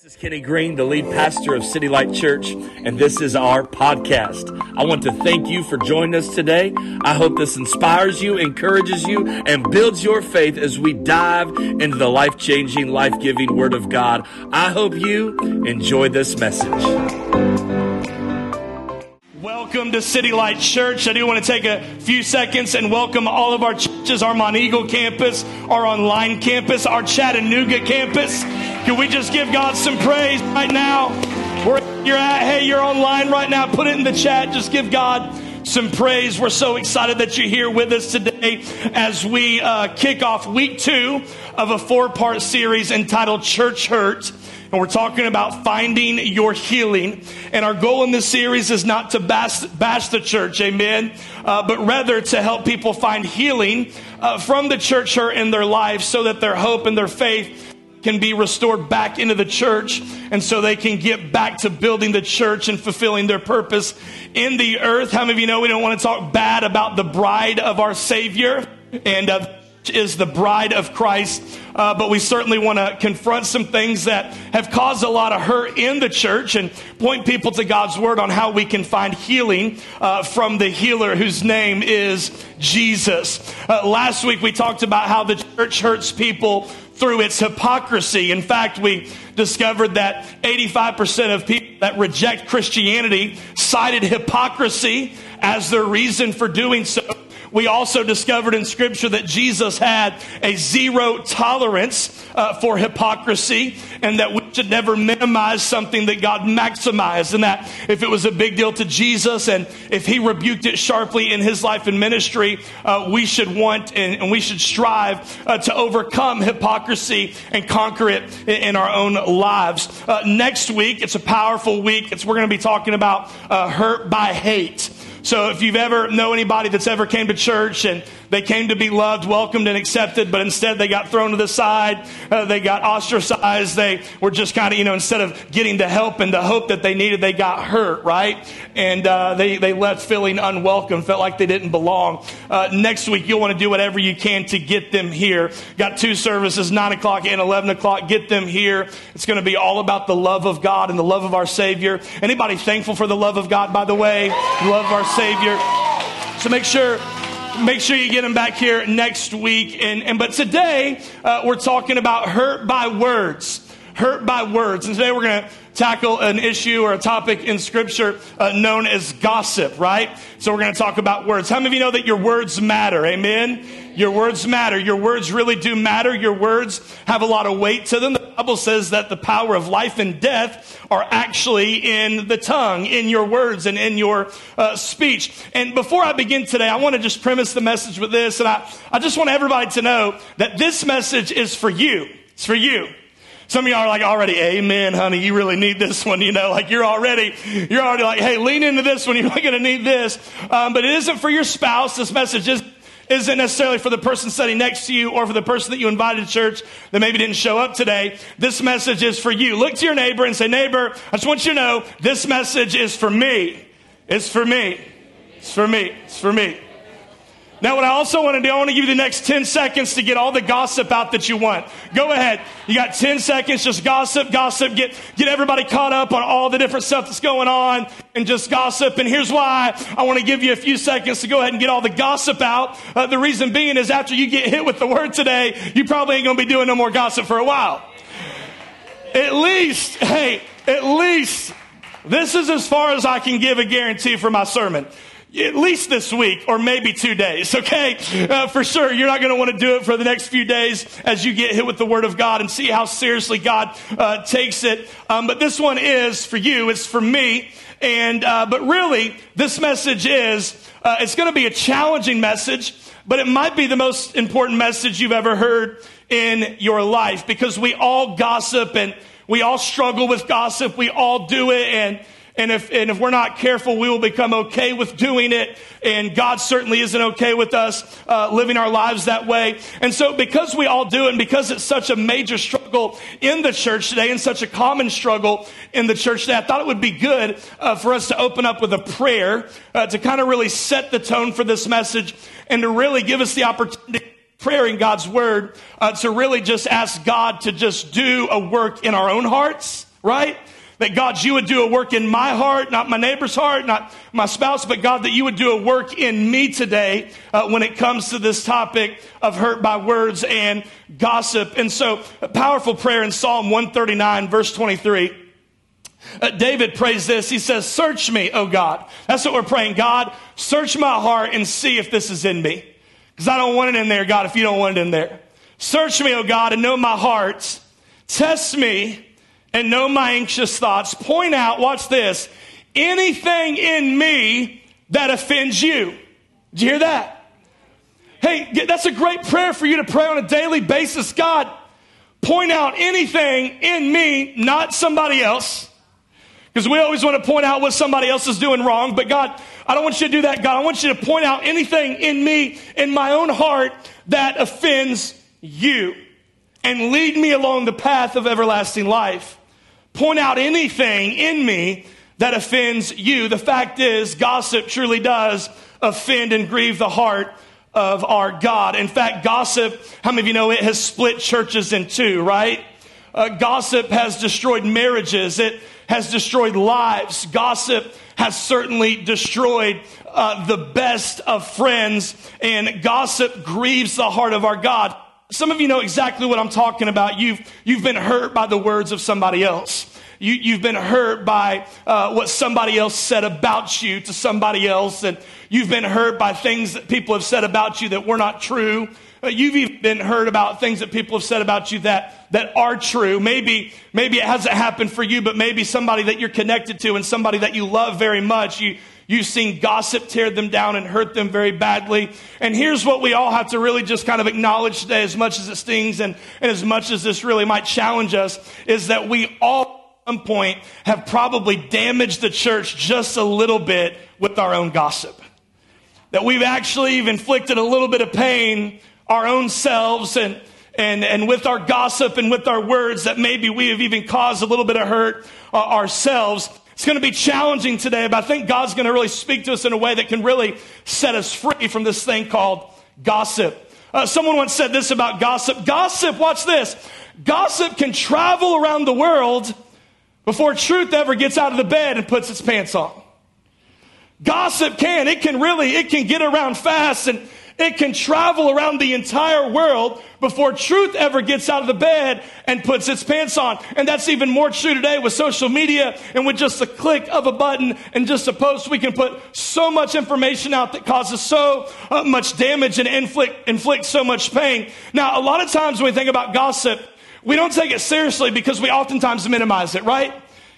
This is Kenny Green, the lead pastor of City Light Church, and this is our podcast. I want to thank you for joining us today. I hope this inspires you, encourages you, and builds your faith as we dive into the life changing, life giving Word of God. I hope you enjoy this message. Welcome to City Light Church. I do want to take a few seconds and welcome all of our churches, our Monteagle campus, our online campus, our Chattanooga campus. Can we just give God some praise right now? Where you're at, hey, you're online right now, put it in the chat. Just give God some praise. We're so excited that you're here with us today as we uh, kick off week two of a four part series entitled Church Hurt. And we're talking about finding your healing. And our goal in this series is not to bash, bash the church, amen, uh, but rather to help people find healing uh, from the church hurt in their life so that their hope and their faith can be restored back into the church and so they can get back to building the church and fulfilling their purpose in the earth. How many of you know we don't want to talk bad about the bride of our Savior? And uh, is the bride of Christ, uh, but we certainly want to confront some things that have caused a lot of hurt in the church and point people to God's word on how we can find healing uh, from the healer whose name is Jesus. Uh, last week we talked about how the church hurts people through its hypocrisy. In fact, we discovered that 85% of people that reject Christianity cited hypocrisy as their reason for doing so. We also discovered in Scripture that Jesus had a zero tolerance uh, for hypocrisy and that we should never minimize something that God maximized. And that if it was a big deal to Jesus and if he rebuked it sharply in his life and ministry, uh, we should want and, and we should strive uh, to overcome hypocrisy and conquer it in, in our own lives. Uh, next week, it's a powerful week. It's, we're going to be talking about uh, hurt by hate. So if you've ever know anybody that's ever came to church and they came to be loved, welcomed, and accepted, but instead they got thrown to the side. Uh, they got ostracized. They were just kind of, you know, instead of getting the help and the hope that they needed, they got hurt, right? And uh, they, they left feeling unwelcome, felt like they didn't belong. Uh, next week, you'll want to do whatever you can to get them here. Got two services, 9 o'clock and 11 o'clock. Get them here. It's going to be all about the love of God and the love of our Savior. Anybody thankful for the love of God, by the way? Love our Savior. So make sure make sure you get them back here next week. And, and but today uh, we're talking about hurt by words. Hurt by words. And today we're going to tackle an issue or a topic in Scripture uh, known as gossip, right? So we're going to talk about words. How many of you know that your words matter? Amen? Your words matter. Your words really do matter. Your words have a lot of weight to them. Bible says that the power of life and death are actually in the tongue, in your words and in your uh, speech. And before I begin today, I want to just premise the message with this. And I, I just want everybody to know that this message is for you. It's for you. Some of y'all are like already, amen, honey, you really need this one, you know, like you're already, you're already like, hey, lean into this one, you're not going to need this. Um, but it isn't for your spouse. This message is, isn't necessarily for the person sitting next to you or for the person that you invited to church that maybe didn't show up today. This message is for you. Look to your neighbor and say, neighbor, I just want you to know this message is for me. It's for me. It's for me. It's for me. Now, what I also want to do, I want to give you the next 10 seconds to get all the gossip out that you want. Go ahead. You got 10 seconds, just gossip, gossip, get, get everybody caught up on all the different stuff that's going on and just gossip. And here's why I want to give you a few seconds to go ahead and get all the gossip out. Uh, the reason being is after you get hit with the word today, you probably ain't going to be doing no more gossip for a while. At least, hey, at least, this is as far as I can give a guarantee for my sermon at least this week or maybe two days, okay? Uh, for sure, you're not going to want to do it for the next few days as you get hit with the Word of God and see how seriously God uh, takes it. Um, but this one is for you, it's for me. And, uh, but really, this message is, uh, it's going to be a challenging message, but it might be the most important message you've ever heard in your life because we all gossip and we all struggle with gossip. We all do it. And, and if, and if we're not careful, we will become okay with doing it. And God certainly isn't okay with us uh, living our lives that way. And so, because we all do it, and because it's such a major struggle in the church today, and such a common struggle in the church today, I thought it would be good uh, for us to open up with a prayer uh, to kind of really set the tone for this message and to really give us the opportunity prayer in God's word uh, to really just ask God to just do a work in our own hearts right? That God, you would do a work in my heart, not my neighbor's heart, not my spouse, but God, that you would do a work in me today uh, when it comes to this topic of hurt by words and gossip. And so, a powerful prayer in Psalm 139, verse 23. Uh, David prays this. He says, Search me, O God. That's what we're praying. God, search my heart and see if this is in me. Because I don't want it in there, God, if you don't want it in there. Search me, O God, and know my heart. Test me and know my anxious thoughts. Point out, watch this, anything in me that offends you. Did you hear that? Hey, that's a great prayer for you to pray on a daily basis. God, point out anything in me, not somebody else. Because we always want to point out what somebody else is doing wrong. But God, I don't want you to do that, God. I want you to point out anything in me, in my own heart, that offends you. And lead me along the path of everlasting life point out anything in me that offends you. The fact is, gossip truly does offend and grieve the heart of our God. In fact, gossip, how many of you know it has split churches in two, right? Uh, gossip has destroyed marriages. It has destroyed lives. Gossip has certainly destroyed uh, the best of friends. And gossip grieves the heart of our God. Some of you know exactly what I'm talking about. You've, you've been hurt by the words of somebody else. You, you've been hurt by uh, what somebody else said about you to somebody else, and you've been hurt by things that people have said about you that were not true. Uh, you've even been hurt about things that people have said about you that, that are true. Maybe, maybe it hasn't happened for you, but maybe somebody that you're connected to and somebody that you love very much. You, You've seen gossip tear them down and hurt them very badly. And here's what we all have to really just kind of acknowledge today, as much as it stings and, and as much as this really might challenge us, is that we all at some point have probably damaged the church just a little bit with our own gossip. That we've actually inflicted a little bit of pain our own selves and and, and with our gossip and with our words that maybe we have even caused a little bit of hurt uh, ourselves. It's going to be challenging today, but I think God's going to really speak to us in a way that can really set us free from this thing called gossip. Uh, someone once said this about gossip. Gossip, watch this. Gossip can travel around the world before truth ever gets out of the bed and puts its pants on. Gossip can, it can really, it can get around fast and it can travel around the entire world before truth ever gets out of the bed and puts its pants on. And that's even more true today with social media and with just a click of a button and just a post, we can put so much information out that causes so uh, much damage and inflict, inflict so much pain. Now, a lot of times when we think about gossip, we don't take it seriously because we oftentimes minimize it, right?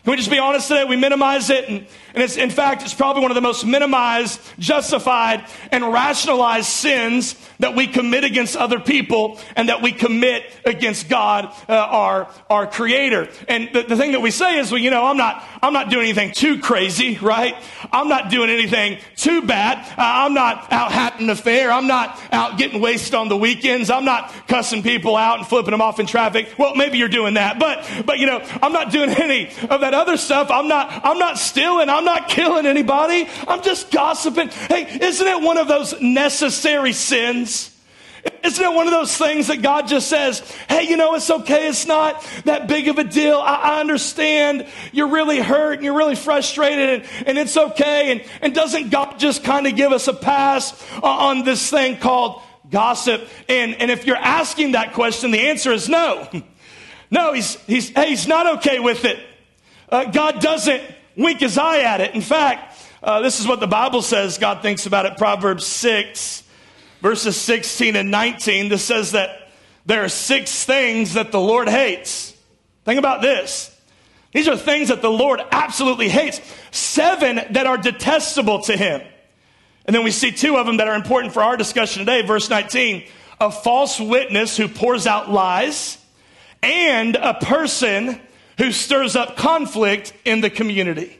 Can we just be honest today? We minimize it, and, and it's, in fact, it's probably one of the most minimized, justified, and rationalized sins that we commit against other people and that we commit against God, uh, our, our Creator. And the, the thing that we say is, well, you know, I'm not, I'm not doing anything too crazy, right? I'm not doing anything too bad. Uh, I'm not out having an affair. I'm not out getting wasted on the weekends. I'm not cussing people out and flipping them off in traffic. Well, maybe you're doing that, but, but, you know, I'm not doing any of that other stuff. I'm not, I'm not stealing. I'm not killing anybody. I'm just gossiping. Hey, isn't it one of those necessary sins? Isn't it one of those things that God just says, hey, you know, it's okay. It's not that big of a deal. I, I understand you're really hurt and you're really frustrated and, and it's okay. And, and doesn't God just kind of give us a pass on this thing called gossip? And, and if you're asking that question, the answer is no. No, he's, he's, hey, he's not okay with it. Uh, God doesn't wink his eye at it. In fact, uh, this is what the Bible says God thinks about it. Proverbs 6, verses 16 and 19. This says that there are six things that the Lord hates. Think about this. These are things that the Lord absolutely hates. Seven that are detestable to him. And then we see two of them that are important for our discussion today. Verse 19 a false witness who pours out lies, and a person who stirs up conflict in the community.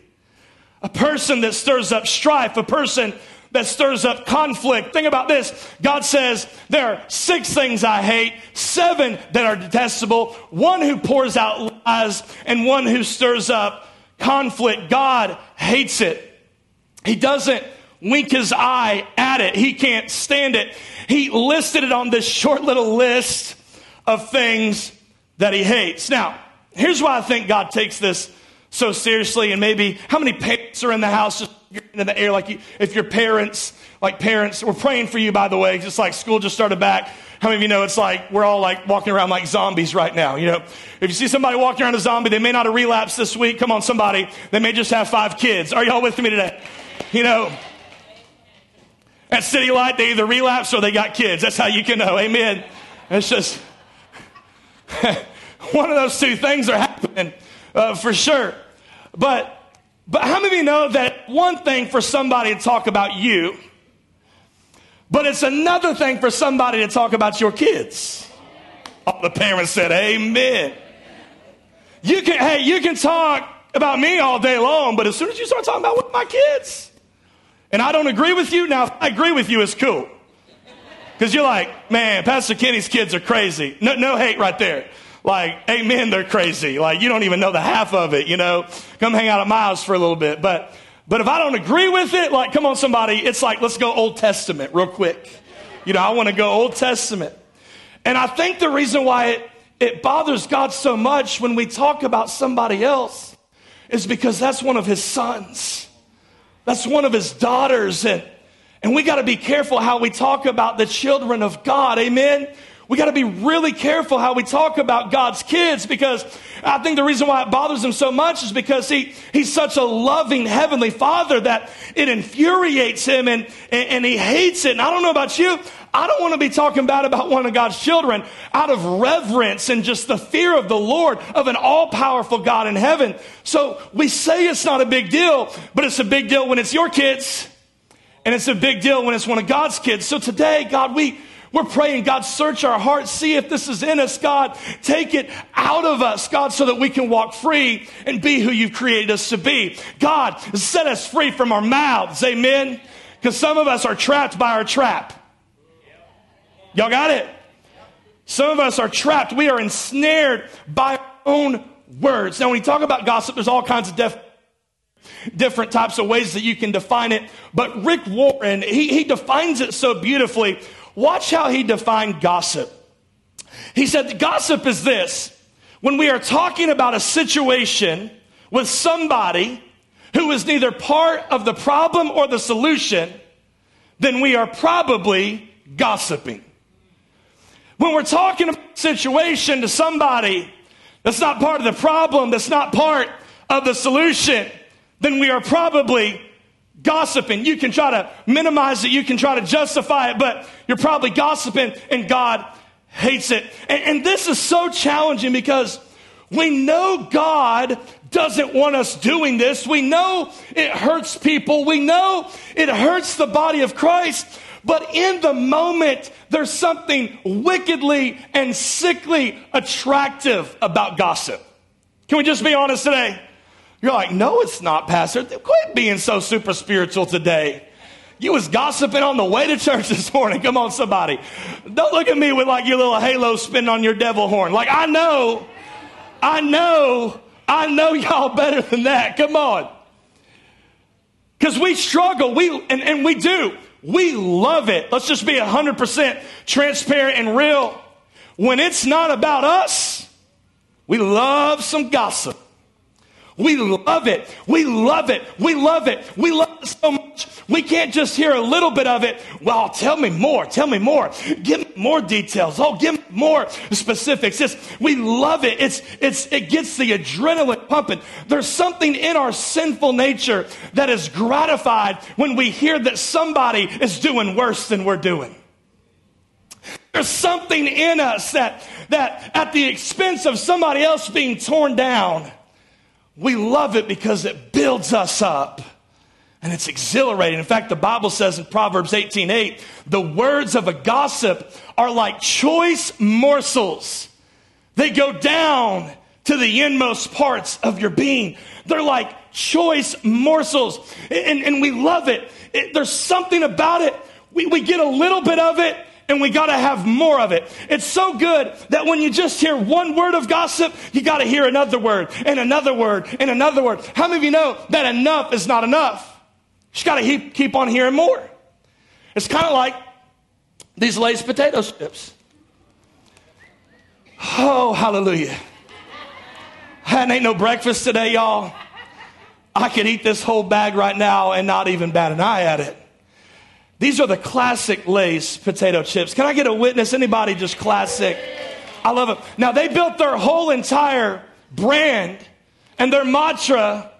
A person that stirs up strife, a person that stirs up conflict. Think about this. God says there are six things I hate, seven that are detestable, one who pours out lies, and one who stirs up conflict. God hates it. He doesn't wink his eye at it. He can't stand it. He listed it on this short little list of things that he hates. Now, here's why I think God takes this so seriously, and maybe how many parents are in the house just in the air? Like, you, if your parents, like parents, we're praying for you, by the way, just like school just started back. How many of you know it's like we're all like walking around like zombies right now? You know, if you see somebody walking around a zombie, they may not have relapsed this week. Come on, somebody. They may just have five kids. Are y'all with me today? You know, at City Light, they either relapse or they got kids. That's how you can know. Amen. It's just one of those two things are happening uh, for sure. But but how many of you know that one thing for somebody to talk about you, but it's another thing for somebody to talk about your kids? All the parents said, Amen. You can, hey, you can talk about me all day long, but as soon as you start talking about my kids, and I don't agree with you, now if I agree with you, it's cool. Because you're like, man, Pastor Kenny's kids are crazy. No, no hate right there. Like, amen, they're crazy. Like, you don't even know the half of it, you know? Come hang out at house for a little bit. But, but if I don't agree with it, like, come on, somebody, it's like, let's go Old Testament real quick. You know, I want to go Old Testament. And I think the reason why it, it bothers God so much when we talk about somebody else is because that's one of his sons. That's one of his daughters. And, and we got to be careful how we talk about the children of God. Amen. We got to be really careful how we talk about God's kids because I think the reason why it bothers him so much is because he, he's such a loving heavenly father that it infuriates him and, and, and he hates it. And I don't know about you. I don't want to be talking bad about one of God's children out of reverence and just the fear of the Lord, of an all powerful God in heaven. So we say it's not a big deal, but it's a big deal when it's your kids. And it's a big deal when it's one of God's kids. So today, God, we, we're praying, God, search our hearts, see if this is in us, God. Take it out of us, God, so that we can walk free and be who you've created us to be. God, set us free from our mouths, amen? Because some of us are trapped by our trap. Y'all got it? Some of us are trapped. We are ensnared by our own words. Now, when you talk about gossip, there's all kinds of def- different types of ways that you can define it. But Rick Warren, he, he defines it so beautifully. Watch how he defined gossip. He said, Gossip is this when we are talking about a situation with somebody who is neither part of the problem or the solution, then we are probably gossiping. When we're talking about a situation to somebody that's not part of the problem, that's not part of the solution, then we are probably gossiping. You can try to minimize it, you can try to justify it, but you're probably gossiping and God hates it. And, and, this is so challenging because we know God doesn't want us doing this. We know it hurts people. We know it hurts the body of Christ. But in the moment, there's something wickedly and sickly attractive about gossip. Can we just be honest today? You're like, no, it's not, Pastor. Quit being so super spiritual today. You was gossiping on the way to church this morning. Come on, somebody. Don't look at me with like your little halo spinning on your devil horn. Like, I know, I know, I know y'all better than that. Come on. Because we struggle, we, and, and we do. We love it. Let's just be 100% transparent and real. When it's not about us, we love some gossip. We love it. We love it. We love it. We love it so much. We can't just hear a little bit of it. Well, tell me more. Tell me more. Give me more details. Oh, give me more specifics. It's, we love it. It's, it's, it gets the adrenaline pumping. There's something in our sinful nature that is gratified when we hear that somebody is doing worse than we're doing. There's something in us that, that at the expense of somebody else being torn down, we love it because it builds us up and it's exhilarating. In fact, the Bible says in Proverbs 18 8, the words of a gossip are like choice morsels. They go down to the inmost parts of your being. They're like choice morsels. And, and we love it. it. There's something about it. We, we get a little bit of it and we got to have more of it. It's so good that when you just hear one word of gossip, you got to hear another word and another word and another word. How many of you know that enough is not enough? You got to keep, keep on hearing more. It's kind of like these Lay's potato chips. Oh, hallelujah. That ain't no breakfast today, y'all. I could eat this whole bag right now and not even bat an eye at it. These are the classic Lay's potato chips. Can I get a witness? Anybody just classic? I love it. Now, they built their whole entire brand, and their mantra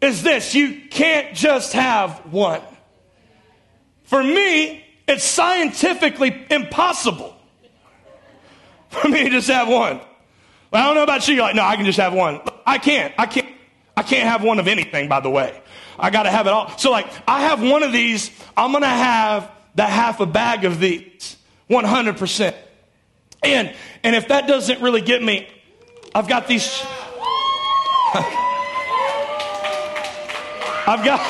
is this you can't just have one. For me, it's scientifically impossible for me to just have one. Well, I don't know about you. You're like, no, I can just have one. I can't. I can't. I can't have one of anything, by the way. I got to have it all. So, like, I have one of these. I'm going to have the half a bag of these, 100%. And, and if that doesn't really get me, I've got these. I've got,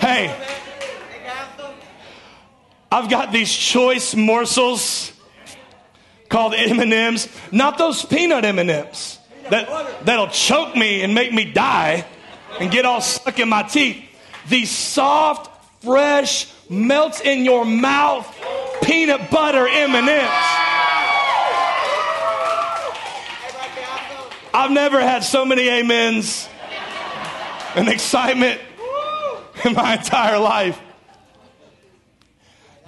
hey, I've got these choice morsels called M&Ms, not those peanut M&Ms that, that'll choke me and make me die and get all stuck in my teeth. These soft, fresh, melts in your mouth peanut butter M&Ms. I've never had so many amens and excitement in my entire life.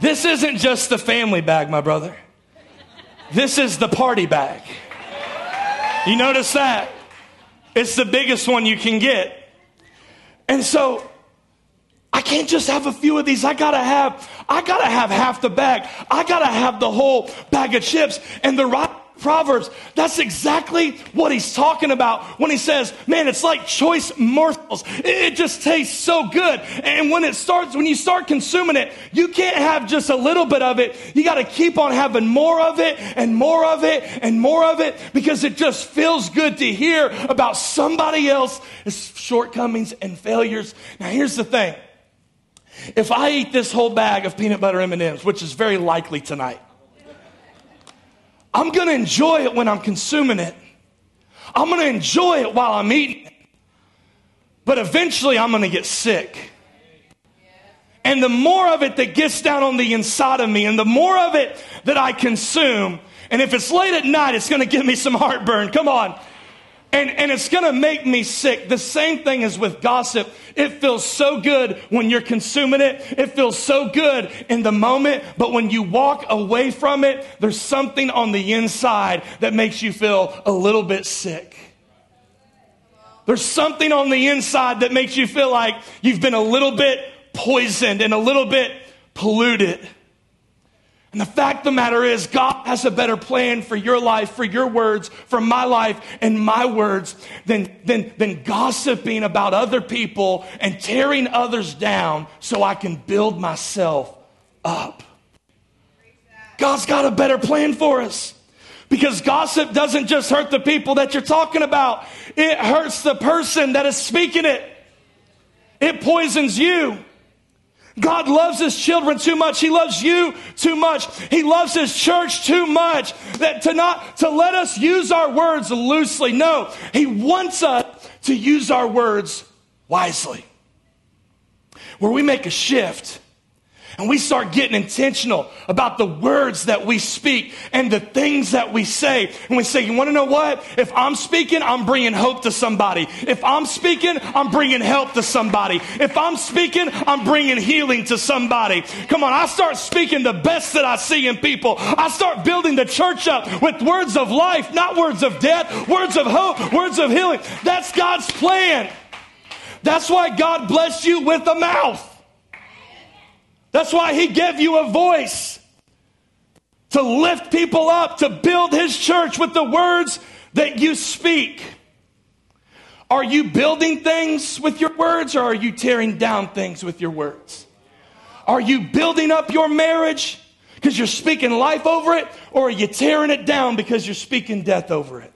This isn't just the family bag, my brother. This is the party bag. You notice that? It's the biggest one you can get. And so I can't just have a few of these. I gotta have, I gotta have half the bag. I gotta have the whole bag of chips. And the Proverbs, that's exactly what he's talking about when he says, man, it's like choice morsels. It, just tastes so good. And when it starts, when you start consuming it, you can't have just a little bit of it. You got to keep on having more of it and more of it and more of it because it just feels good to hear about somebody else's shortcomings and failures. Now, here's the thing. If I eat this whole bag of peanut butter M&Ms, which is very likely tonight, I'm going to enjoy it when I'm consuming it. I'm going to enjoy it while I'm eating it. But eventually I'm going to get sick. And the more of it that gets down on the inside of me, and the more of it that I consume, and if it's late at night, it's going to give me some heartburn. Come on. And, and it's going to make me sick. The same thing is with gossip. It feels so good when you're consuming it. It feels so good in the moment. But when you walk away from it, there's something on the inside that makes you feel a little bit sick. There's something on the inside that makes you feel like you've been a little bit poisoned and a little bit polluted. And the fact of the matter is, God has a better plan for your life, for your words, for my life and my words than, than, than gossiping about other people and tearing others down so I can build myself up. God's got a better plan for us. Because gossip doesn't just hurt the people that you're talking about, it hurts the person that is speaking it. It poisons you. God loves his children too much. He loves you too much. He loves his church too much that to not, to let us use our words loosely. No, he wants us to use our words wisely. Where we make a shift and we start getting intentional about the words that we speak and the things that we say. And we say, you want to know what? If I'm speaking, I'm bringing hope to somebody. If I'm speaking, I'm bringing help to somebody. If I'm speaking, I'm bringing healing to somebody. Come on, I start speaking the best that I see in people. I start building the church up with words of life, not words of death, words of hope, words of healing. That's God's plan. That's why God blessed you with a mouth. That's why he gave you a voice to lift people up, to build his church with the words that you speak. Are you building things with your words or are you tearing down things with your words? Are you building up your marriage because you're speaking life over it or are you tearing it down because you're speaking death over it?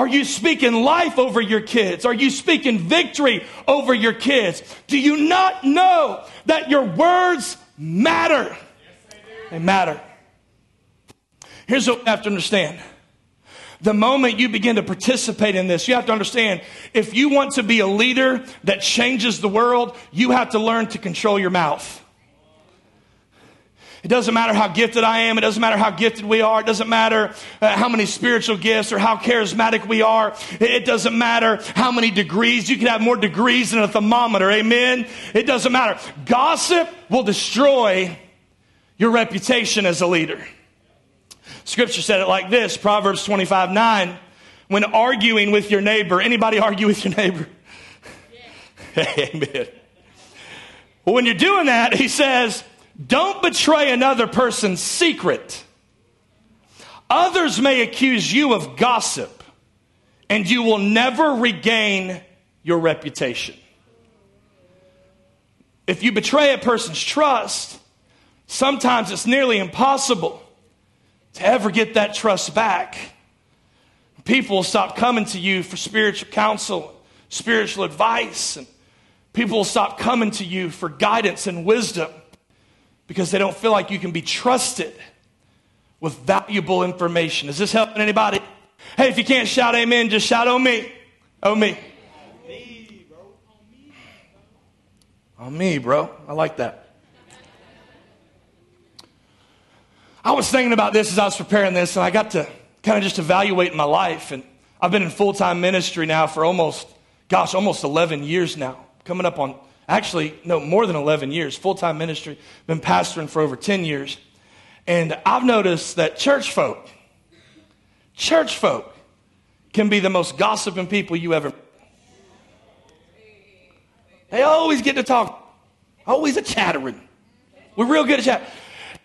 Are you speaking life over your kids? Are you speaking victory over your kids? Do you not know that your words matter? They, they matter. Here's what you have to understand. The moment you begin to participate in this, you have to understand if you want to be a leader that changes the world, you have to learn to control your mouth. It doesn't matter how gifted I am. It doesn't matter how gifted we are. It doesn't matter uh, how many spiritual gifts or how charismatic we are. It doesn't matter how many degrees. You can have more degrees than a thermometer. Amen. It doesn't matter. Gossip will destroy your reputation as a leader. Scripture said it like this, Proverbs 25, 9. When arguing with your neighbor, anybody argue with your neighbor? Yeah. Amen. When you're doing that, he says, don't betray another person's secret. Others may accuse you of gossip, and you will never regain your reputation. If you betray a person's trust, sometimes it's nearly impossible to ever get that trust back. People will stop coming to you for spiritual counsel, spiritual advice, and people will stop coming to you for guidance and wisdom because they don't feel like you can be trusted with valuable information. Is this helping anybody? Hey, if you can't shout amen, just shout on me. On me. On me, bro. I like that. I was thinking about this as I was preparing this, and I got to kind of just evaluate my life. And I've been in full time ministry now for almost, gosh, almost 11 years now. Coming up on Actually, no, more than 11 years, full time ministry, been pastoring for over 10 years. And I've noticed that church folk, church folk, can be the most gossiping people you ever. They always get to talk, always a chattering. We're real good at chat.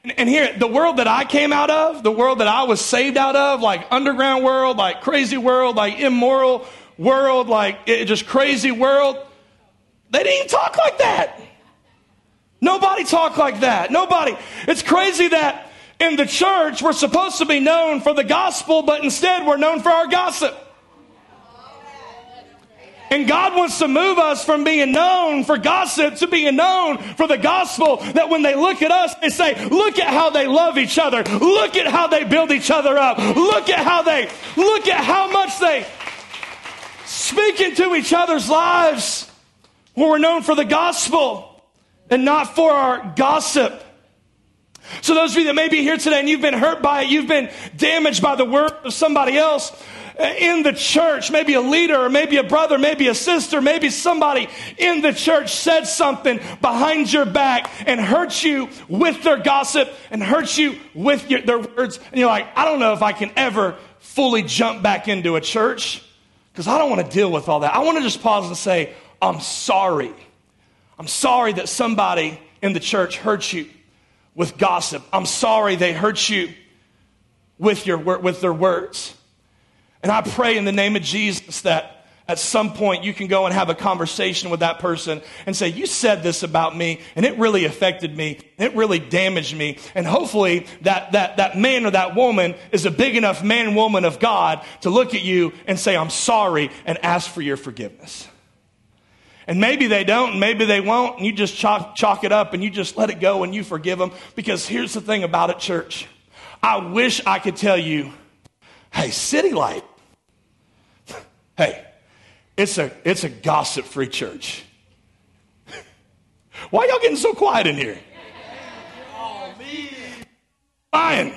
And here, the world that I came out of, the world that I was saved out of, like underground world, like crazy world, like immoral world, like it, just crazy world they didn't even talk like that. Nobody talked like that. Nobody. It's crazy that in the church we're supposed to be known for the gospel, but instead we're known for our gossip. And God wants to move us from being known for gossip to being known for the gospel. That when they look at us, they say, look at how they love each other. Look at how they build each other up. Look at how they, look at how much they speak into each other's lives. Well, we're known for the gospel and not for our gossip. So, those of you that may be here today and you've been hurt by it, you've been damaged by the word of somebody else uh, in the church, maybe a leader, or maybe a brother, maybe a sister, maybe somebody in the church said something behind your back and hurt you with their gossip and hurt you with your, their words. And you're like, I don't know if I can ever fully jump back into a church because I don't want to deal with all that. I want to just pause and say, I'm sorry. I'm sorry that somebody in the church hurt you with gossip. I'm sorry they hurt you with, your, with their words. And I pray in the name of Jesus that at some point you can go and have a conversation with that person and say, You said this about me, and it really affected me, it really damaged me. And hopefully that, that, that man or that woman is a big enough man, woman of God to look at you and say, I'm sorry, and ask for your forgiveness. And maybe they don't, maybe they won't, and you just chalk, chalk it up and you just let it go and you forgive them. Because here's the thing about it, church. I wish I could tell you, hey, City Light, hey, it's a, it's a gossip free church. Why y'all getting so quiet in here? Oh. Ryan,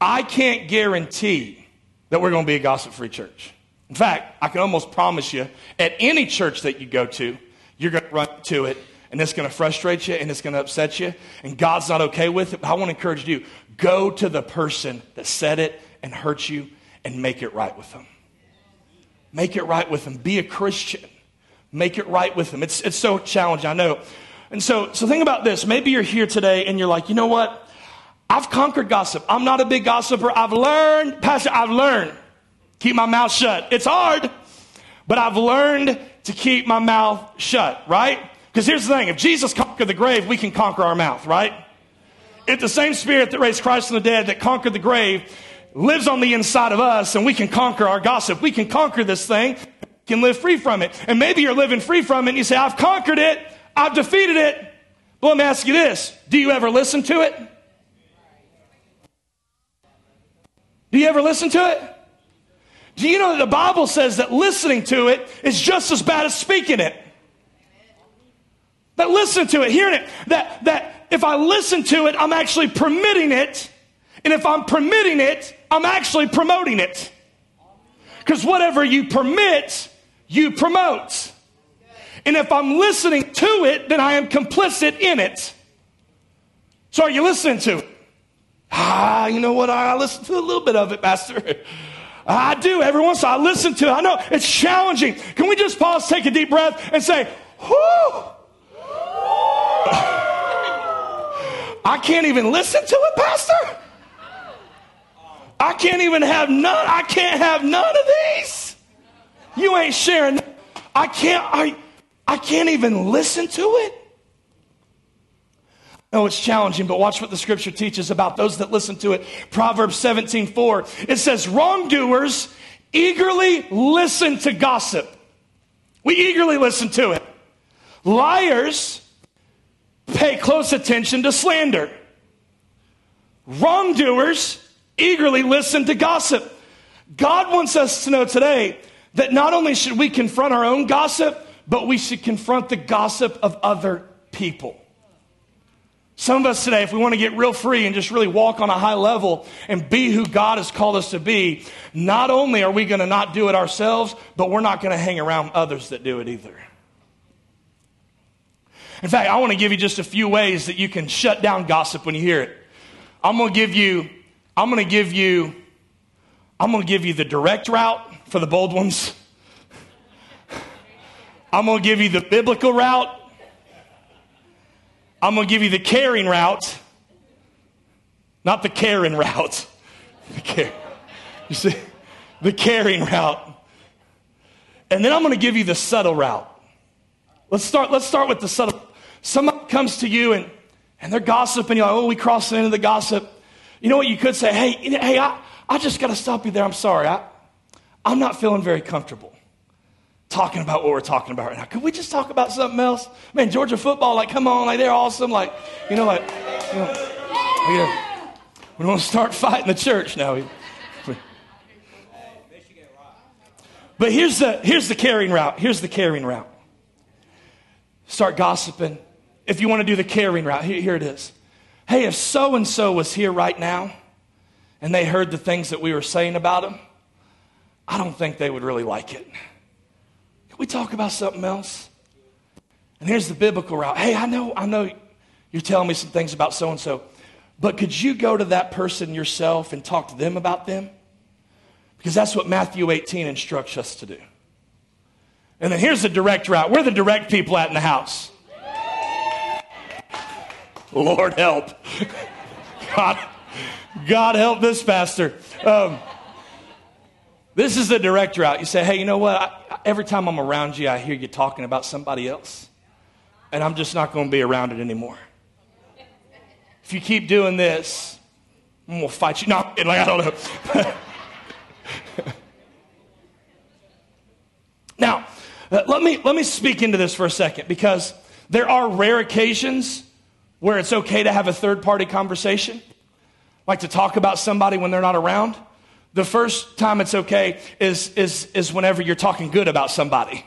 I can't guarantee that we're going to be a gossip free church. In fact, I can almost promise you, at any church that you go to, you're going to run to it and it's going to frustrate you and it's going to upset you and God's not okay with it. But I want to encourage you go to the person that said it and hurt you and make it right with them. Make it right with them. Be a Christian. Make it right with them. It's, it's so challenging, I know. And so, so think about this. Maybe you're here today and you're like, you know what? I've conquered gossip. I'm not a big gossiper. I've learned, Pastor, I've learned keep my mouth shut. It's hard, but I've learned to keep my mouth shut, right? Because here's the thing if Jesus conquered the grave, we can conquer our mouth, right? If the same spirit that raised Christ from the dead that conquered the grave lives on the inside of us and we can conquer our gossip, we can conquer this thing, can live free from it. And maybe you're living free from it and you say, I've conquered it, I've defeated it. But let me ask you this do you ever listen to it? Do you ever listen to it? Do you know that the Bible says that listening to it is just as bad as speaking it? That listen to it, hearing it, that, that if I listen to it, I'm actually permitting it. And if I'm permitting it, I'm actually promoting it. Because whatever you permit, you promote. And if I'm listening to it, then I am complicit in it. So are you listening to it? Ah, you know what? I listen to a little bit of it, Pastor. I do every once in a while. I listen to it. I know it's challenging. Can we just pause, take a deep breath, and say, whoo! I can't even listen to it, Pastor. I can't even have none. I can't have none of these. You ain't sharing. I can't. I. I can't even listen to it. No, it's challenging, but watch what the scripture teaches about those that listen to it. Proverbs 17 4. It says, Wrongdoers eagerly listen to gossip. We eagerly listen to it. Liars pay close attention to slander. Wrongdoers eagerly listen to gossip. God wants us to know today that not only should we confront our own gossip, but we should confront the gossip of other people. Some of us today, if we want to get real free and just really walk on a high level and be who God has called us to be, not only are we going to not do it ourselves, but we're not going to hang around others that do it either. In fact, I want to give you just a few ways that you can shut down gossip when you hear it. I'm going to give you, I'm going to give you, I'm going to give you the direct route for the bold ones. I'm going to give you the biblical route. I'm going to give you the caring route, not the caring route. The care, you see, the caring route. And then I'm going to give you the subtle route. Let's start, let's start with the subtle. Someone comes to you and, and they're gossiping. You're like, oh, we crossed into the gossip. You know what you could say? Hey, hey, I, I just got to stop you there. I'm sorry. I, I'm not feeling very comfortable talking about what we're talking about right now. Could we just talk about something else? Man, Georgia football, like, come on, like, they're awesome. Like, you know, like, you know, we, don't, we don't start fighting the church now. But here's the, here's the caring route. Here's the caring route. Start gossiping. If you want to do the caring route, here, here it is. Hey, if so and so was here right now and they heard the things that we were saying about them, I don't think they would really like it. Can we talk about something else? And here's the biblical route. Hey, I know, I know you're telling me some things about so and so, but could you go to that person yourself and talk to them about them? Because that's what Matthew 18 instructs us to do. And then here's the direct route. Where are the direct people at in the house? Lord help. God, God help this pastor. Um, this is the direct route. You say, hey, you know what? I, every time I'm around you, I hear you talking about somebody else, and I'm just not going to be around it anymore. If you keep doing this, I'm going to fight you. No, like, I don't know. now, uh, let me, let me speak into this for a second because there are rare occasions where it's okay to have a third party conversation, like to talk about somebody when they're not around. The first time it's okay is, is, is whenever you're talking good about somebody.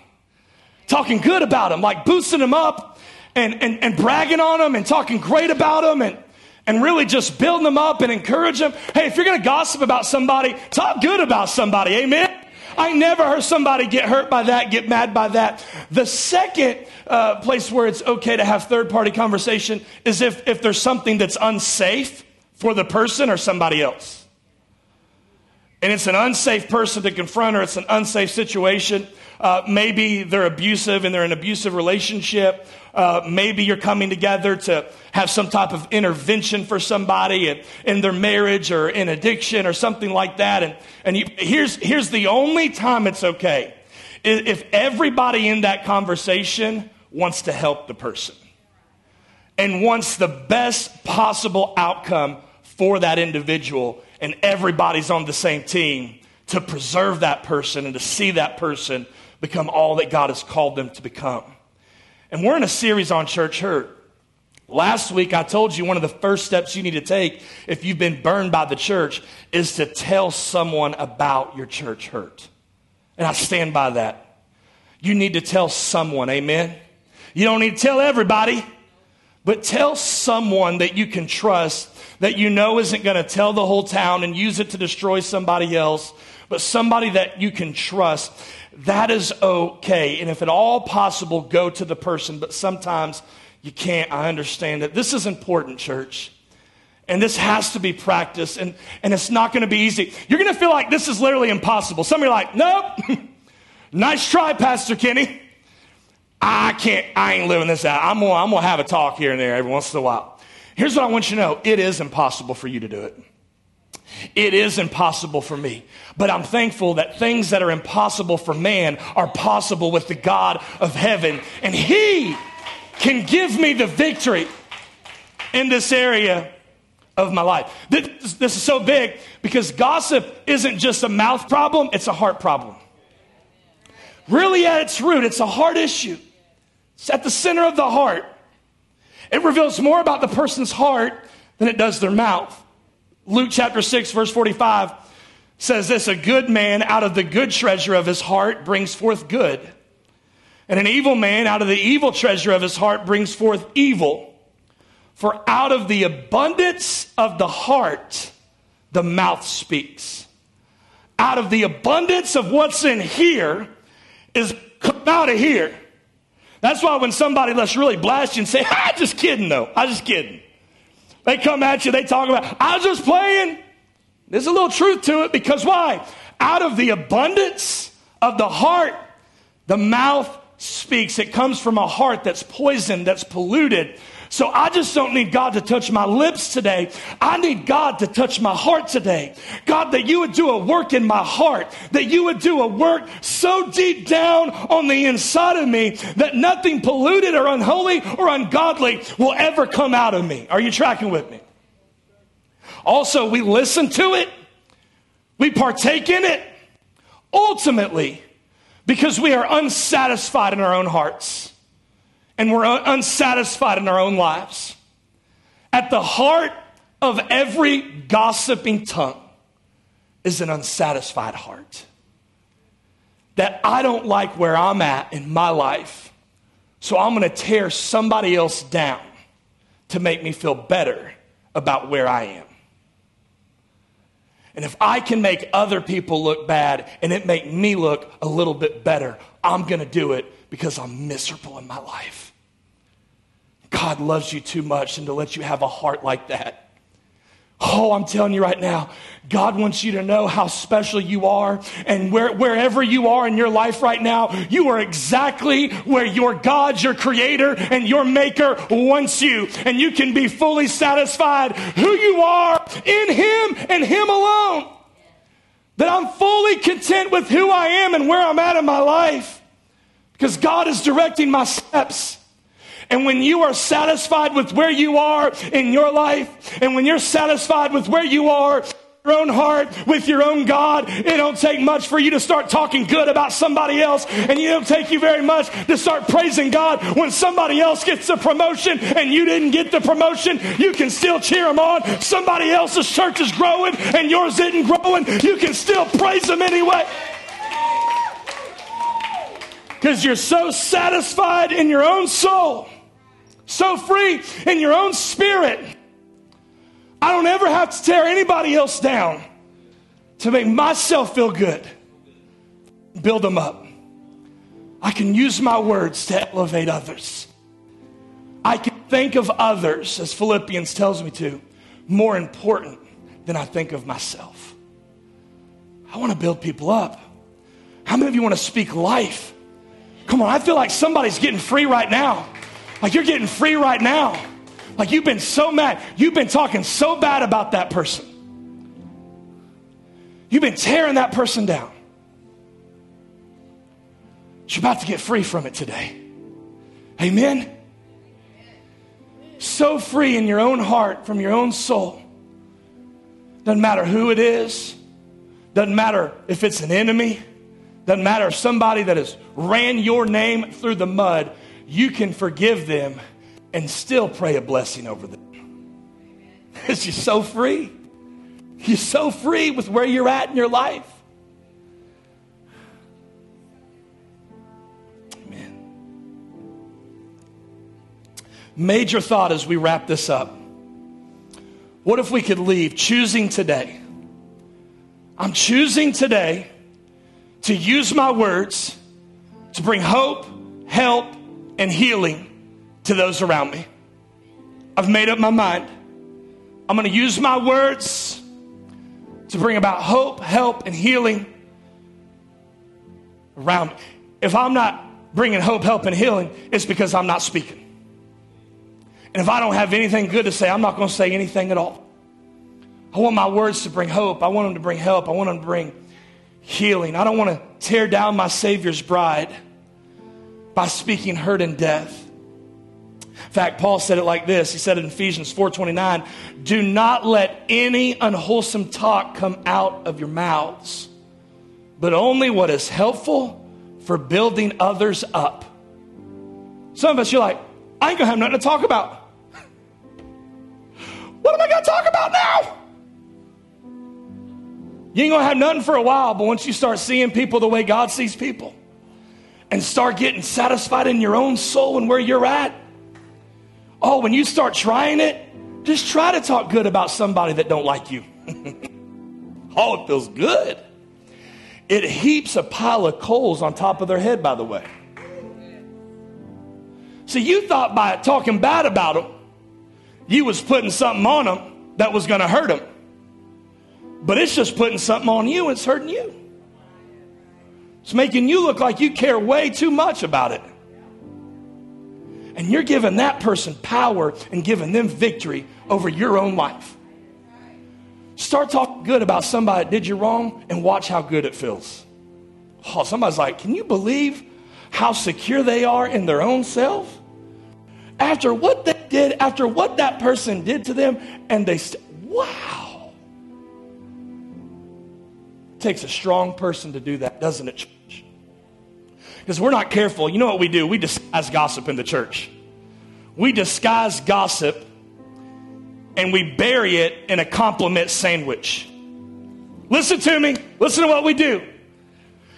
Talking good about them, like boosting them up and, and, and bragging on them and talking great about them and, and really just building them up and encourage them. Hey, if you're going to gossip about somebody, talk good about somebody. Amen. I never heard somebody get hurt by that, get mad by that. The second uh, place where it's okay to have third party conversation is if, if there's something that's unsafe for the person or somebody else and it's an unsafe person to confront or it's an unsafe situation. Uh, maybe they're abusive and they're in an abusive relationship. Uh, maybe you're coming together to have some type of intervention for somebody in, in their marriage or in addiction or something like that. And, and you, here's, here's the only time it's okay. If everybody in that conversation wants to help the person and wants the best possible outcome for that individual and everybody's on the same team to preserve that person and to see that person become all that God has called them to become. And we're in a series on church hurt. Last week, I told you one of the first steps you need to take if you've been burned by the church is to tell someone about your church hurt. And I stand by that. You need to tell someone, amen? You don't need to tell everybody, but tell someone that you can trust that you know isn't going to tell the whole town and use it to destroy somebody else, but somebody that you can trust. That is okay. And if at all possible, go to the person, but sometimes you can't. I understand that. This is important, church. And this has to be practiced, and, and it's not going to be easy. You're going to feel like this is literally impossible. Some of you are like, nope. nice try, Pastor Kenny. I can't, I ain't living this out. I'm gonna, I'm gonna have a talk here and there every once in a while. Here's what I want you to know it is impossible for you to do it. It is impossible for me. But I'm thankful that things that are impossible for man are possible with the God of heaven. And He can give me the victory in this area of my life. This, this is so big because gossip isn't just a mouth problem, it's a heart problem. Really, at its root, it's a heart issue. It's at the center of the heart. It reveals more about the person's heart than it does their mouth. Luke chapter 6, verse 45 says this A good man out of the good treasure of his heart brings forth good, and an evil man out of the evil treasure of his heart brings forth evil. For out of the abundance of the heart, the mouth speaks. Out of the abundance of what's in here is come out of here. That's why when somebody lets really blast you and say, "I just kidding though, I just kidding," they come at you, they talk about, "I was just playing." There's a little truth to it because why? Out of the abundance of the heart, the mouth speaks. It comes from a heart that's poisoned, that's polluted, so I just don't need God to touch my lips today. I need God to touch my heart today. God, that you would do a work in my heart, that you would do a work so deep down on the inside of me that nothing polluted or unholy or ungodly will ever come out of me. Are you tracking with me? Also, we listen to it, we partake in it, ultimately, because we are unsatisfied in our own hearts and we're unsatisfied in our own lives. At the heart of every gossiping tongue is an unsatisfied heart. That I don't like where I'm at in my life, so I'm gonna tear somebody else down to make me feel better about where I am. And if I can make other people look bad and it make me look a little bit better, I'm gonna do it because I'm miserable in my life. God loves you too much and to let you have a heart like that. Oh, I'm telling you right now, God wants you to know how special you are. And where, wherever you are in your life right now, you are exactly where your God, your creator, and your maker wants you. And you can be fully satisfied who you are in Him and Him alone. That I'm fully content with who I am and where I'm at in my life. Because God is directing my steps. And when you are satisfied with where you are in your life, and when you're satisfied with where you are, your own heart with your own God, it don't take much for you to start talking good about somebody else, and you don't take you very much to start praising God when somebody else gets the promotion and you didn't get the promotion. You can still cheer them on. Somebody else's church is growing and yours isn't growing. You can still praise them anyway because you're so satisfied in your own soul so free in your own spirit. I don't ever have to tear anybody else down to make myself feel good, build them up. I can use my words to elevate others. I can think of others, as Philippians tells me to, more important than I think of myself. I want to build people up. How many of you want to speak life? Come on, I feel like somebody's getting free right now. Like you're getting free right now. Like you've been so mad. You've been talking so bad about that person. You've been tearing that person down. You're about to get free from it today. Amen? So free in your own heart, from your own soul. Doesn't matter who it is, doesn't matter if it's an enemy, doesn't matter if somebody that has ran your name through the mud you can forgive them and still pray a blessing over them. It's just so free. You're so free with where you're at in your life. Amen. major thought as we wrap this up. What if we could leave choosing today? I'm choosing today to use my words to bring hope, help, and healing to those around me. I've made up my mind. I'm going to use my words to bring about hope, help, and healing around me. If I'm not bringing hope, help, and healing, it's because I'm not speaking. And if I don't have anything good to say, I'm not going to say anything at all. I want my words to bring hope. I want them to bring help. I want them to bring healing. I don't want to tear down my Savior's bride by speaking hurt and death. In fact, Paul said it like this. He said in Ephesians 4:29, "Do not let any unwholesome talk come out of your mouths, but only what is helpful for building others up." Some of us you're like, "I ain't going to have nothing to talk about." what am I going to talk about now? You ain't to have nothing for a while, but once you start seeing people the way God sees people and start getting satisfied in your own soul and where you're at, Oh, when you start trying it, just try to talk good about somebody that don't like you. oh, it feels good. It heaps a pile of coals on top of their head, by the way. See, you thought by talking bad about them, you was putting something on them that was going to hurt them. But it's just putting something on you and it's hurting you. It's making you look like you care way too much about it and you're giving that person power and giving them victory over your own life. Start talking good about somebody that did you wrong and watch how good it feels. Oh, somebody's like, Can you believe how secure they are in their own self? After what they did, after what that person did to them, and they, st- wow. It takes a strong person to do that, doesn't it, church? Because we're not careful. You know what we do? We disguise gossip in the church. We disguise gossip and we bury it in a compliment sandwich. Listen to me. Listen to what we do.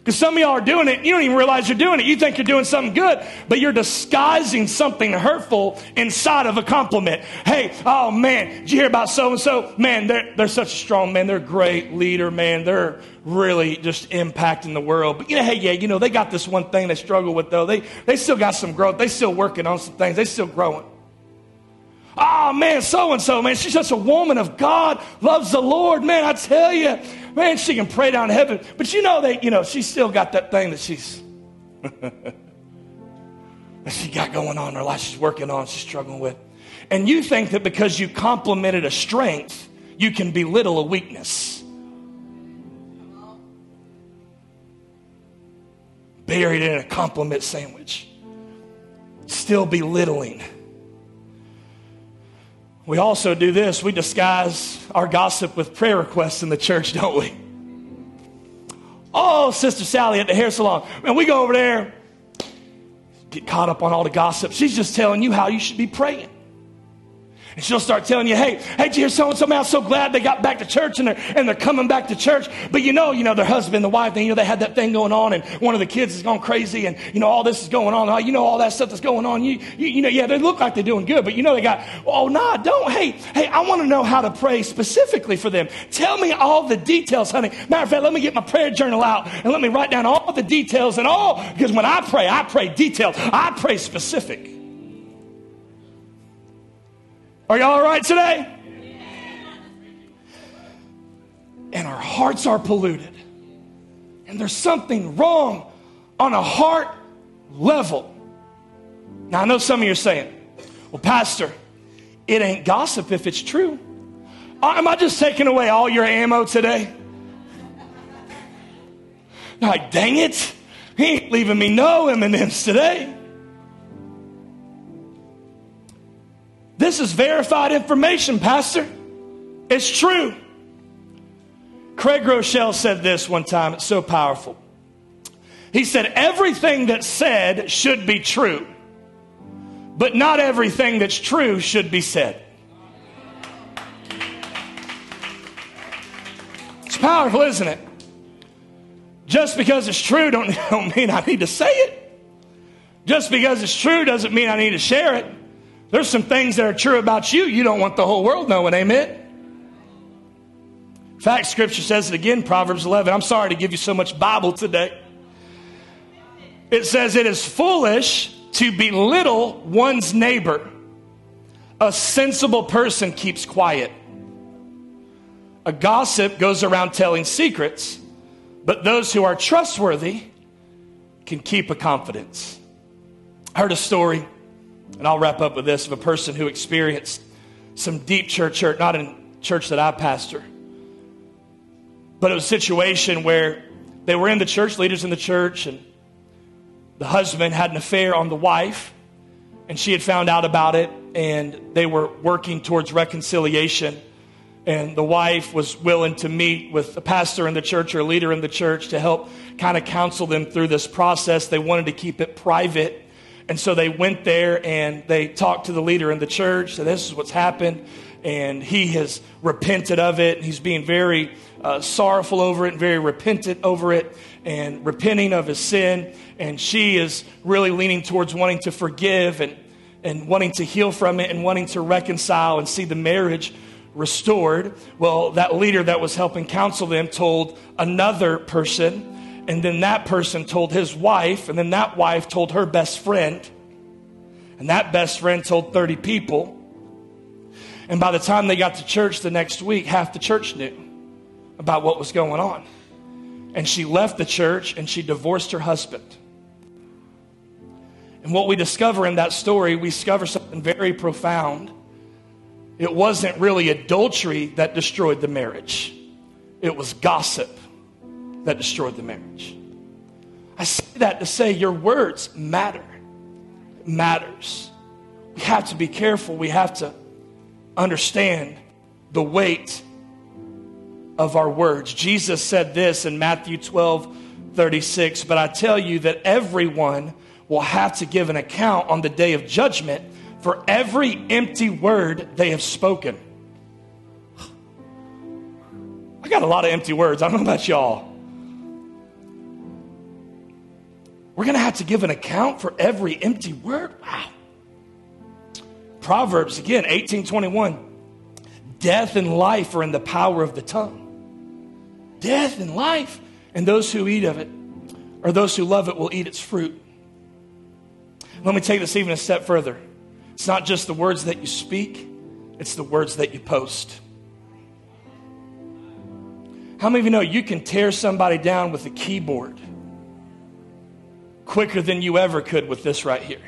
Because some of y'all are doing it, you don't even realize you're doing it. You think you're doing something good, but you're disguising something hurtful inside of a compliment. Hey, oh man, did you hear about so and so? Man, they're, they're such a strong man. They're a great leader, man. They're really just impacting the world. But you know, hey, yeah, you know, they got this one thing they struggle with though. They, they still got some growth. They still working on some things. They still growing. Oh man, so and so, man, she's just a woman of God, loves the Lord, man. I tell you, man, she can pray down to heaven. But you know that, you know, she's still got that thing that she's that she got going on in her life, she's working on, she's struggling with. And you think that because you complimented a strength, you can belittle a weakness. Buried in a compliment sandwich. Still belittling we also do this we disguise our gossip with prayer requests in the church, don't we? Oh, Sister Sally at the hair salon. Man, we go over there, get caught up on all the gossip. She's just telling you how you should be praying. And she'll start telling you, hey, hey, did you hear so and so? Man, I'm so glad they got back to church and they're, and they're coming back to church. But you know, you know, their husband, the wife, they, you know, they had that thing going on and one of the kids is going crazy and, you know, all this is going on. You know, all that stuff that's going on. You, you, you know, yeah, they look like they're doing good, but you know, they got, oh, nah, don't. Hey, hey, I want to know how to pray specifically for them. Tell me all the details, honey. Matter of fact, let me get my prayer journal out and let me write down all the details and all, because when I pray, I pray detailed. I pray specific. Are y'all all right today? And our hearts are polluted. And there's something wrong on a heart level. Now, I know some of you are saying, well, Pastor, it ain't gossip if it's true. Uh, am I just taking away all your ammo today? Like, dang it, he ain't leaving me no M&Ms today. This is verified information, Pastor. It's true. Craig Groeschel said this one time. It's so powerful. He said, Everything that's said should be true, but not everything that's true should be said. It's powerful, isn't it? Just because it's true don't, don't mean I need to say it. Just because it's true doesn't mean I need to share it. There's some things that are true about you you don't want the whole world knowing, amen? In fact, scripture says it again, Proverbs 11. I'm sorry to give you so much Bible today. It says it is foolish to belittle one's neighbor. A sensible person keeps quiet. A gossip goes around telling secrets, but those who are trustworthy can keep a confidence. I heard a story, and I'll wrap up with this, of a person who experienced some deep church hurt, not in church that I pastor, but it was a situation where they were in the church, leaders in the church, and the husband had an affair on the wife, and she had found out about it, and they were working towards reconciliation. And the wife was willing to meet with a pastor in the church or a leader in the church to help kind of counsel them through this process. They wanted to keep it private. And so they went there and they talked to the leader in the church. So this is what's happened. And he has repented of it. He's being very uh, sorrowful over it and very repentant over it and repenting of his sin. And she is really leaning towards wanting to forgive and, and wanting to heal from it and wanting to reconcile and see the marriage restored. Well, that leader that was helping counsel them told another person, and then that person told his wife, and then that wife told her best friend, and that best friend told 30 people. And by the time they got to church the next week, half the church knew about what was going on. And she left the church and she divorced her husband. And what we discover in that story, we discover something very profound it wasn't really adultery that destroyed the marriage, it was gossip that destroyed the marriage. I say that to say your words matter. It matters. We have to be careful. We have to understand the weight of our words. Jesus said this in Matthew 12 36, but I tell you that everyone will have to give an account on the day of judgment for every empty word they have spoken. I got a lot of empty words. I don't know about y'all. We're going to have to give an account for every empty word. Wow. Proverbs again, 1821. Death and life are in the power of the tongue. Death and life, and those who eat of it, or those who love it, will eat its fruit. Let me take this even a step further. It's not just the words that you speak, it's the words that you post. How many of you know you can tear somebody down with a keyboard quicker than you ever could with this right here?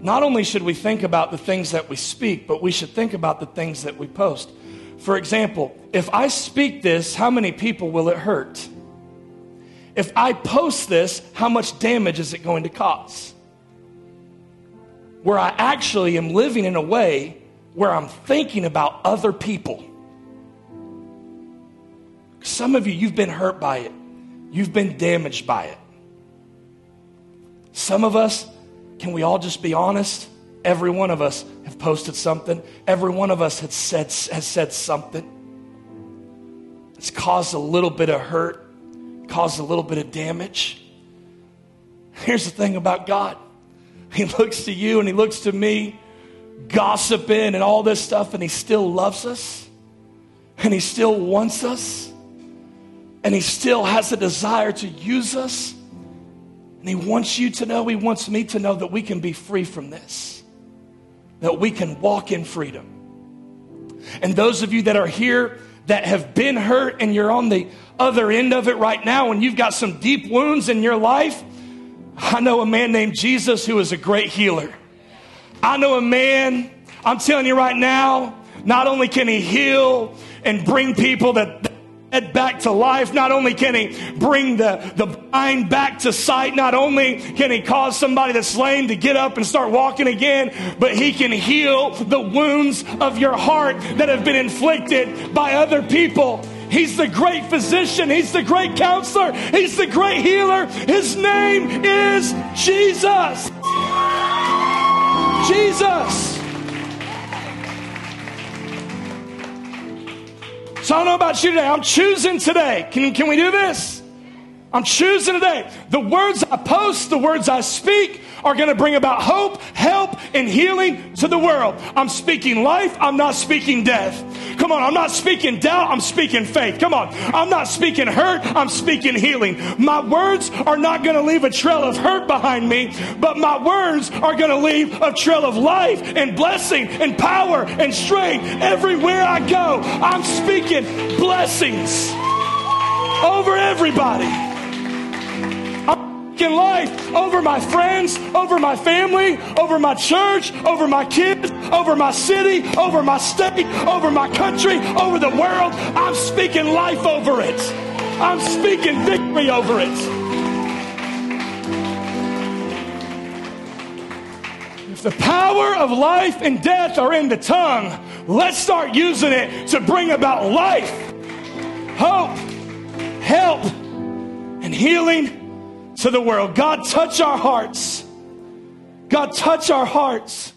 Not only should we think about the things that we speak, but we should think about the things that we post. For example, if I speak this, how many people will it hurt? If I post this, how much damage is it going to cause? where I actually am living in a way where I'm thinking about other people. Some of you, you've been hurt by it, you've been damaged by it. Some of us, can we all just be honest? Every one of us have posted something. Every one of us has said, has said something. It's caused a little bit of hurt, caused a little bit of damage. Here's the thing about God he looks to you and he looks to me, gossiping and all this stuff, and he still loves us. And he still wants us. And he still has a desire to use us. And he wants you to know, he wants me to know that we can be free from this, that we can walk in freedom. And those of you that are here that have been hurt and you're on the other end of it right now and you've got some deep wounds in your life, I know a man named Jesus who is a great healer. I know a man, I'm telling you right now, not only can he heal and bring people that back to life. Not only can he bring the, the blind back to sight, not only can he cause somebody that's lame to get up and start walking again, but he can heal the wounds of your heart that have been inflicted by other people. He's the great physician. He's the great counselor. He's the great healer. His name is Jesus. Jesus. So I don't know about you today. I'm choosing today. Can, can we do this? I'm choosing today. The words I post, the words I speak are going to bring about hope, help, and healing to the world. I'm speaking life. I'm not speaking death. Come on. I'm not speaking doubt. I'm speaking faith. Come on. I'm not speaking hurt. I'm speaking healing. My words are not going to leave a trail of hurt behind me, but my words are going to leave a trail of life and blessing and power and strength everywhere I go. I'm speaking blessings over everybody in life over my friends, over my family, over my church, over my kids, over my city, over my state, over my country, over the world. I'm speaking life over it. I'm speaking victory over it. If the power of life and death are in the tongue, let's start using it to bring about life, hope, help, and healing to the world. God, touch our hearts. God, touch our hearts.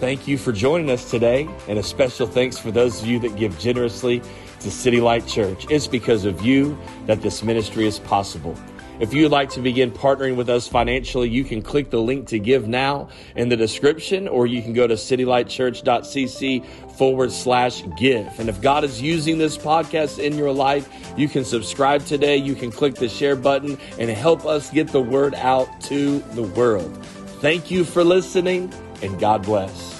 Thank you for joining us today, and a special thanks for those of you that give generously to City Light Church. It's because of you that this ministry is possible. If you'd like to begin partnering with us financially, you can click the link to give now in the description, or you can go to citylightchurch.cc forward slash give. And if God is using this podcast in your life, you can subscribe today. You can click the share button and help us get the word out to the world. Thank you for listening, and God bless.